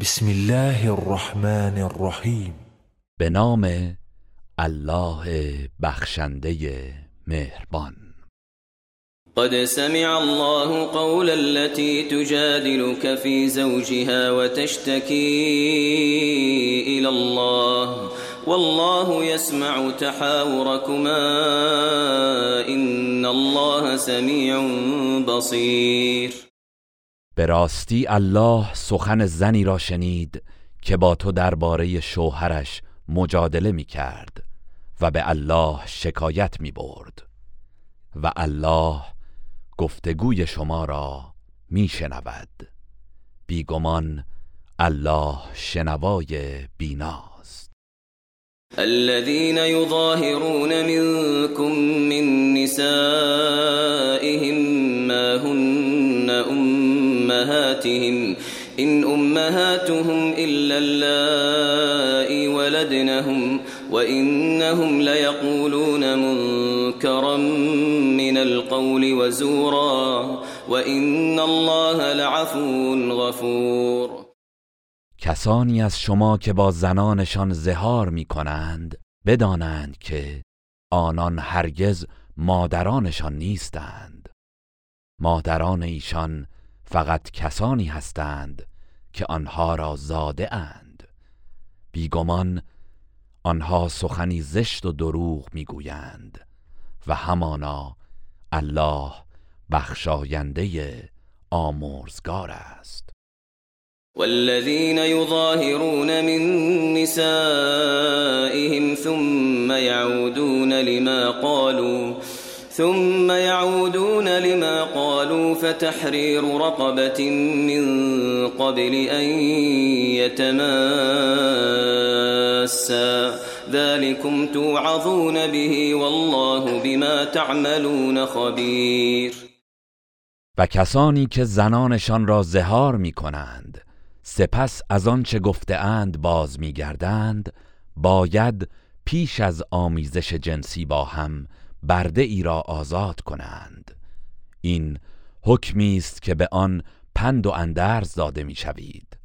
بسم الله الرحمن الرحیم به نام الله بخشنده مهربان. قد سمع الله قول التي تجادلك في زوجها وتشتكي إلى الله. والله يسمع تحاوركما. إن الله سميع بصير. به راستی الله سخن زنی را شنید که با تو درباره شوهرش مجادله می کرد و به الله شکایت می برد و الله گفتگوی شما را می شنود. بیگمان الله شنوای بیناست. الذين يظاهرون منكم من نسائهم أمهاتهم إلا اللائي ولدنهم وإنهم ليقولون منكرا من القول وزورا وإن الله لعفو غفور. کسانی از شما که با زنانشان زهار می کنند بدانند که آنان هرگز مادرانشان نیستند. مادران ایشان فقط کسانی هستند که آنها را زاده اند. بیگمان آنها سخنی زشت و دروغ می‌گویند و همانا الله بخشاینده آمرزگار است. والذين يظاهرون من نسائهم ثم يعودون لما قالوا ثم يعودون لما فتحرير رقبة من قبل أن يتماسا. ذلكم توعظون به والله بما تعملون خبير. و کسانی که زنانشان را زهار می کنند سپس از آنچه گفته اند باز می گردند باید پیش از آمیزش جنسی با هم برده ای را آزاد کنند. این حکمی است که به آن پند و اندرز داده می شوید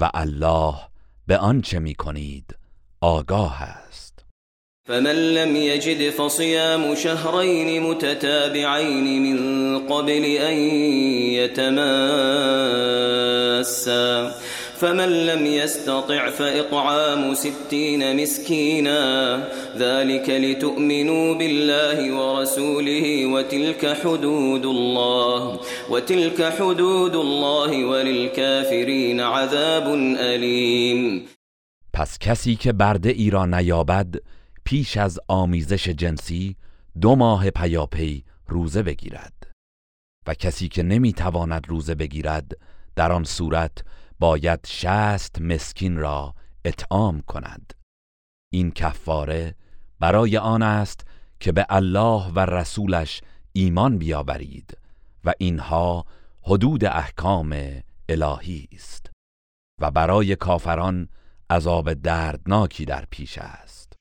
و الله به آنچه می کنید آگاه است. فمن لم يجد فصيام شهرين متتابعين من قبل أن يتماسا فمن لم يستطع فإطعام ستين مسكينا. ذلك لتؤمنوا بالله ورسوله وتلك حدود الله وتلك حدود الله وللكافرين عذاب أليم. پس کسی که برده ای را نیابد پیش از آمیزش جنسی دو ماه پیاپی روزه بگیرد. و کسی که نمی‌تواند روزه بگیرد در آن صورت باید شست مسکین را اطعام کند. این کفاره برای آن است که به الله و رسولش ایمان بیاورید و اینها حدود احکام الهی است و برای کافران عذاب دردناکی در پیش است.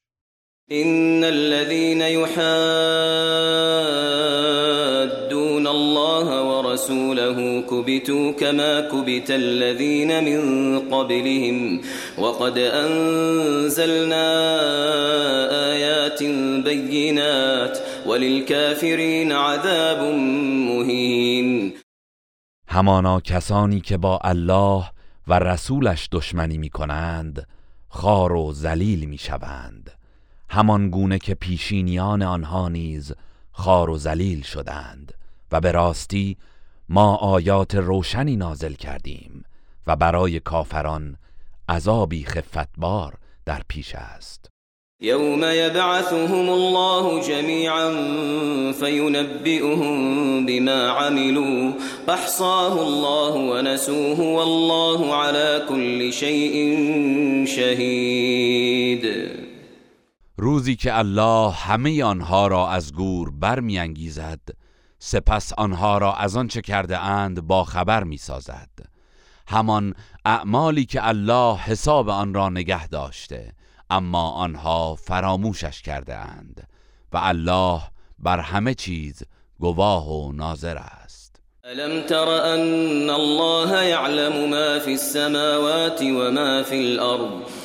إن الذين يحادون الله ورسوله كبتوا كما كبت الذين من قبلهم وقد أنزلنا آيات بينات وللكافرين عذاب مهين. همانا کسانی که با الله و رسولش دشمنی می کنند خار و ذلیل می شوند همان گونه که پیشینیان آنها نیز خار و ذلیل شدند. و به راستی ما آیات روشنی نازل کردیم و برای کافران عذابی خفتبار در پیش است. يوم يبعثهم الله جميعا فينبئهم بما عملوا احصاه الله ونسوه والله على كل شيء شهید. روزی که الله همه آنها را از گور برمیانگیزد سپس آنها را از آنچه کرده اند با خبر می‌سازد. همان اعمالی که الله حساب آن را نگه داشته اما آنها فراموشش کرده اند و الله بر همه چیز گواه و ناظر است. ألم تر أن الله يعلم ما في السماوات وما في الأرض؟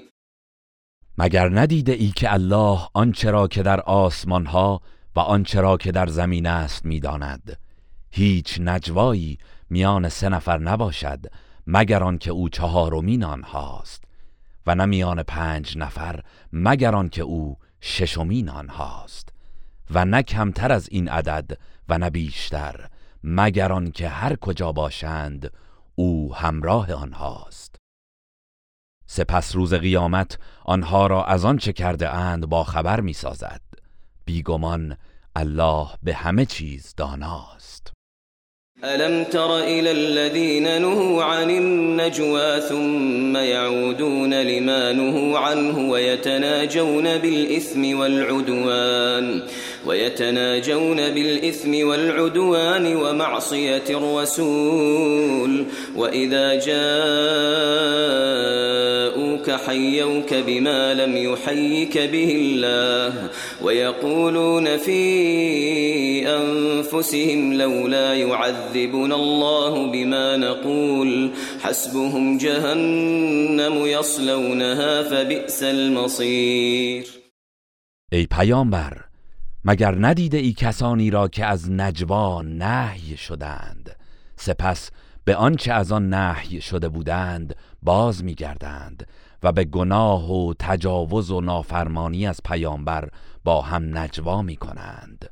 مگر ندیده ای که الله آنچه را که در آسمان ها و آنچه را که در زمین است می‌داند؟ هیچ نجوایی میان سه نفر نباشد مگر آنکه او چهارمین آنهاست و نه میان پنج نفر مگر آنکه او ششمین آنهاست و نه کمتر از این عدد و نه بیشتر مگر آنکه هر کجا باشند او همراه آنهاست. سپس روز قیامت آنها را از آنچه کرده اند با خبر می سازد بیگمان الله به همه چیز داناست. ألم تر إلى الذين نهوا عن النجوى ثم يعودون لما نهوا عنه ويتناجون بالإثم والعدوان ويتناجون بالإثم والعدوان ومعصية الرسول وإذا جاءوك حيوك بما لم يحيك به الله ويقولون في أنفسهم لولا يعذبنا الله بما نقول حسبهم جهنم يصلونها فبئس المصير. ای پیامبر مگر ندیده ای کسانی را که از نجوا نهی شدند؟ سپس به آنچه از آن نهی شده بودند باز میگردند. و به گناه و تجاوز و نافرمانی از پیامبر با هم نجوا می کنند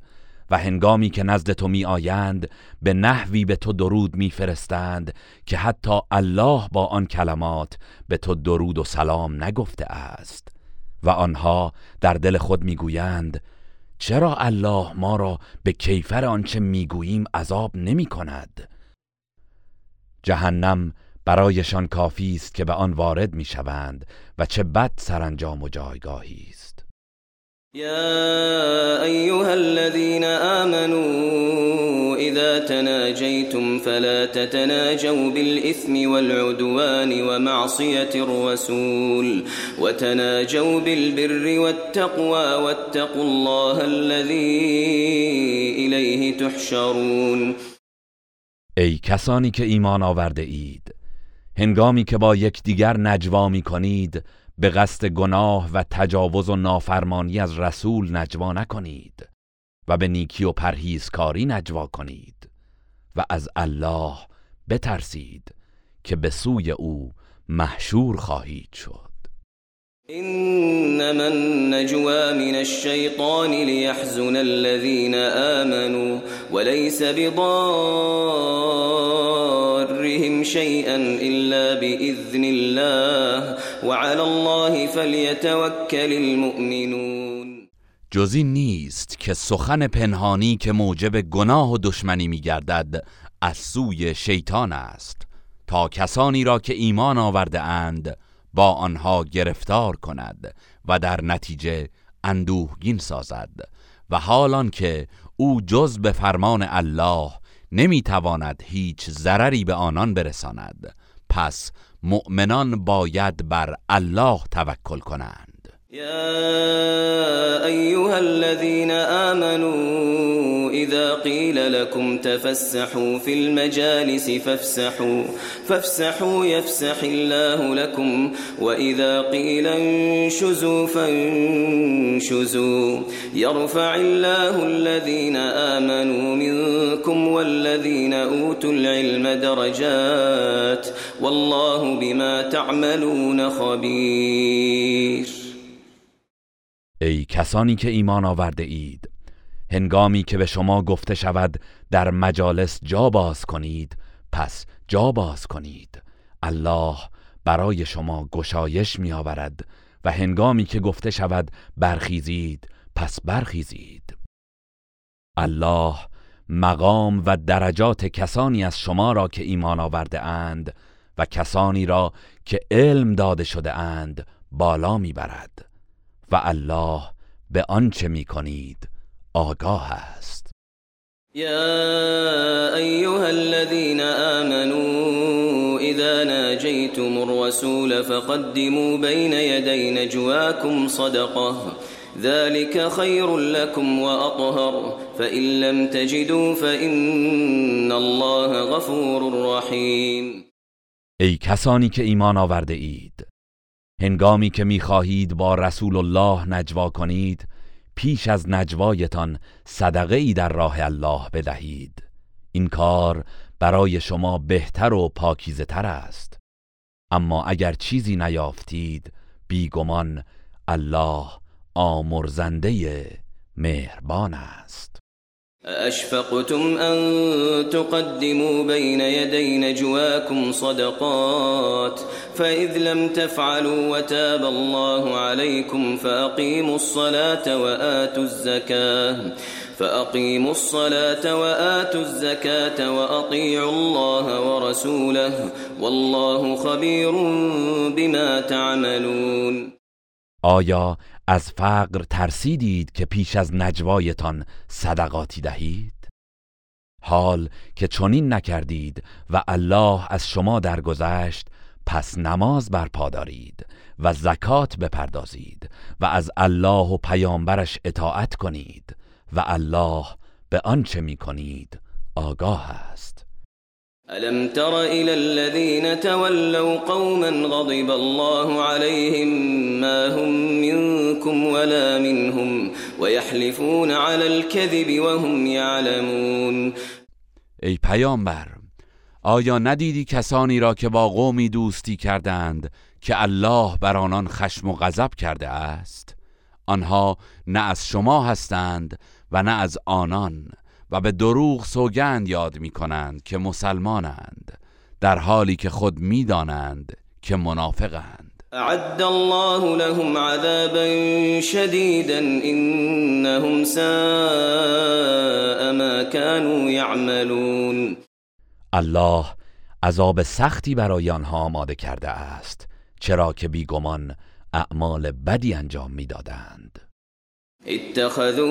و هنگامی که نزد تو می آیند به نحوی به تو درود می فرستند که حتی الله با آن کلمات به تو درود و سلام نگفته است. و آنها در دل خود می گویند چرا الله ما را به کیفر آنچه می‌گوییم عذاب نمی کند جهنم برایشان کافی است که به آن وارد می شوند و چه بد سرانجام و جایگاهی است. يا أيها الذين آمنوا إذا تناجيتم فلا تتناجوا بالإثم والعدوان ومعصية الرسول وتناجوا بالبر والتقوى واتقوا الله الذي إليه تحشرون. ای کسانی که ایمان آورده اید هنگامی که با یکدیگر نجوا می کنید به قصد گناه و تجاوز و نافرمانی از رسول نجوا نکنید و به نیکی و پرهیزکاری نجوا کنید و از الله بترسید که به سوی او محشور خواهید شد. إنما النجوى من الشيطان ليحزن الذين آمنوا وليس بضارهم شيئا إلا بإذن الله. وعلى الله فليتوكل المؤمنون. جزی نیست که سخن پنهانی که موجب گناه و دشمنی میگردد از سوی شیطان است. تا کسانی را که ایمان آورده اند با آنها گرفتار کند و در نتیجه اندوهگین سازد. و حالان که او جز به فرمان الله نمی‌تواند هیچ ضرری به آنان برساند. پس مؤمنان باید بر الله توکل کنند. يا أيها الذين آمنوا إذا قيل لكم تفسحوا في المجالس فافسحوا فافسحوا يفسح الله لكم وإذا قيل انشزوا فانشزوا. يرفع الله الذين آمنوا منكم والذين أوتوا العلم درجات والله بما تعملون خبير. ای کسانی که ایمان آورده اید هنگامی که به شما گفته شود در مجالس جا باز کنید پس جا باز کنید. الله برای شما گشایش می آورد و هنگامی که گفته شود برخیزید پس برخیزید. الله مقام و درجات کسانی از شما را که ایمان آورده اند و کسانی را که علم داده شده اند بالا می‌برد. و الله به آنچه می‌کنید آگاه است. یا ایها الذين آمنوا اذا ناجيتم الرسول فقدموا بين يدي نجواكم صدقه ذلك خير لكم وأطهر فإن لم تجدوا فإن الله غفور رحیم. ای کسانی که ایمان آورده اید هنگامی که می‌خواهید با رسول الله نجوا کنید پیش از نجوایتان صدقه ای در راه الله بدهید. این کار برای شما بهتر و پاکیزه تر است. اما اگر چیزی نیافتید بیگمان الله آمرزنده مهربان است. اشفقتم ان تقدموا بين يدي نجواكم صدقات فإذ لم تفعلوا وتاب الله عليكم فأقيموا الصلاة وآتوا الزكاة. فأقيموا الصلاة وآتوا الزكاة وأطيعوا الله ورسوله. والله خبير بما تعملون. آیا از فقر ترسیدید که پیش از نجوایتان صدقاتی دهید؟ حال که چنین نکردید و الله از شما درگذشت پس نماز برپا دارید و زکات بپردازید و از الله و پیامبرش اطاعت کنید و الله به آنچه می کنید آگاه است. ألم تر إلى الذين تولوا قوما غضب الله عليهم ما هم منكم ولا منهم ويحلفون على الكذب وهم يعلمون. ای پیامبر آیا ندیدی کسانی را که با قومی دوستی کردند که الله بر آنان خشم و غضب کرده است؟ آنها نه از شما هستند و نه از آنان و به دروغ سوگند یاد می کنند که مسلمانند در حالی که خود می‌دانند که منافقند. اعد الله لهم عذابا شديدا انهم ساء ما كانوا يعملون. الله عذاب سختی برای آنها آماده کرده است چرا که بیگمان اعمال بدی انجام می‌دادند. اتخذوا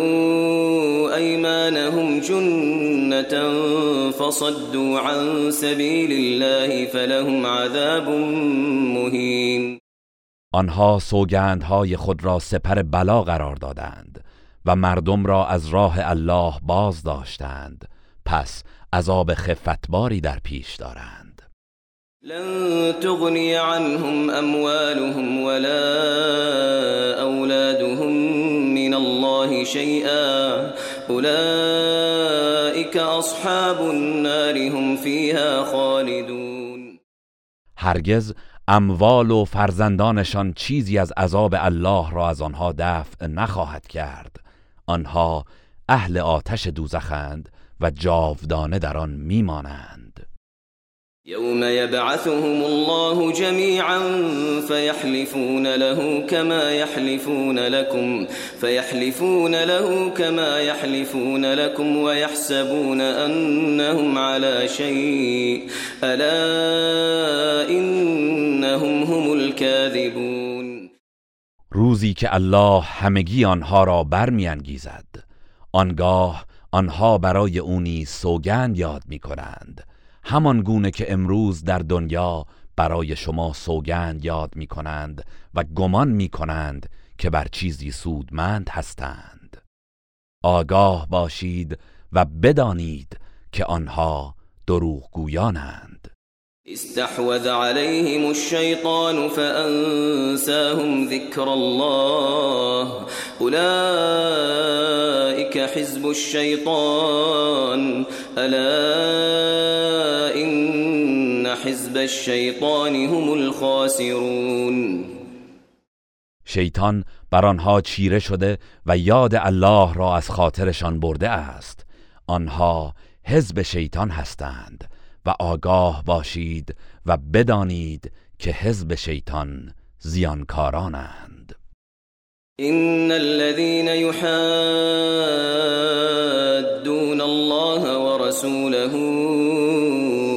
ايمانهم جنة فصدوا عن سبيل الله فلهم عذاب مهين. آنها سوگندهای خود را سپر بلا قرار دادند و مردم را از راه الله باز داشتند پس عذاب خفتباری در پیش دارند. لن تغنی عنهم اموالهم ولا اولادهم الله شيئا اولئك اصحاب النار هم فيها خالدون. هرگز اموال و فرزندانشان چیزی از عذاب الله را از آنها دفع نخواهد کرد. آنها اهل آتش دوزخند و جاودانه در آن میمانند. يوم يبعثهم الله جميعا فيحلفون له كما يحلفون لكم فيحلفون له كما يحلفون لكم ويحسبون انهم على شيء الا انهم هم الكاذبون روزی که الله همگی آنها را برمیانگیزد آنگاه آنها برای اونی سوگند یاد می کنند همان گونه که امروز در دنیا برای شما سوگند یاد می کنند و گمان می کنند که بر چیزی سودمند هستند. آگاه باشید و بدانید که آنها دروغگویانند. استحوذ عليهم الشيطان فأنساهم ذكر الله. أولئك حزب الشيطان. ألا إن حزب الشيطان هم الخاسرون. شیطان بر آنها چیره شده و یاد الله را از خاطرشان برده است. آنها حزب شیطان هستند. و آگاه باشید و بدانید که حزب شیطان زیانکارانند. ان الذين يحادون الله ورسوله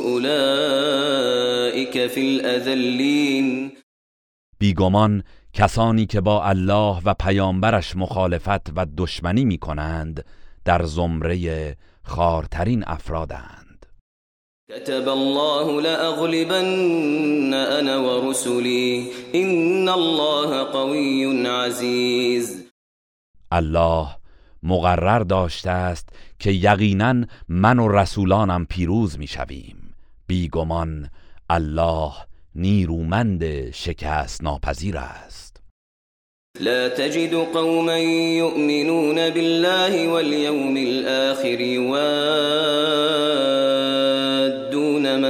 اولئك في الاذلين بیگمان کسانی که با الله و پیامبرش مخالفت و دشمنی می کنند در زمره خارترین افرادند. كتب الله لأغلبن انا ورسلي. ان الله قوي عزيز. الله مقرر داشته است که یقینا من و رسولانم پیروز می‌شویم بیگمان الله نیرومند شکست ناپذیر است. لا تجد قوما يؤمنون بالله واليوم الآخر يوادون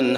من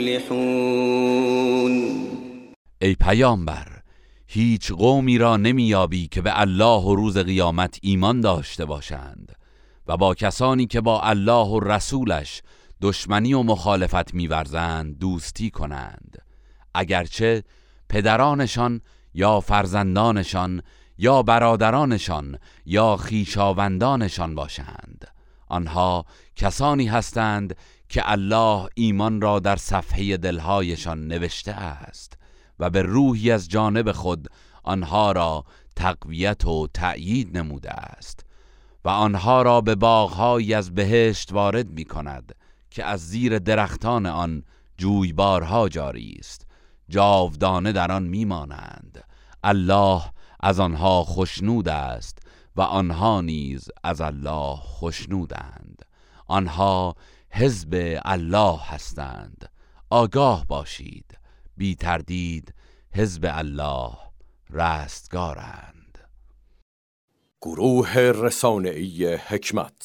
المفلحون ای پیامبر هیچ قومی را نمیابی که به الله و روز قیامت ایمان داشته باشند و با کسانی که با الله و رسولش دشمنی و مخالفت میورزند دوستی کنند. اگرچه پدرانشان یا فرزندانشان یا برادرانشان یا خیشاوندانشان باشند. آنها کسانی هستند که الله ایمان را در صفحه دلهایشان نوشته است و به روحی از جانب خود آنها را تقویت و تأیید نموده است و آنها را به باغهایی از بهشت وارد می کند که از زیر درختان آن جویبارها جاری است. جاودانه در آن میمانند الله از آنها خشنود است و آنها نیز از الله خشنودند. آنها حزب الله هستند. آگاه باشید. بی تردید حزب الله رستگارند. گروه رسانه‌ای حکمت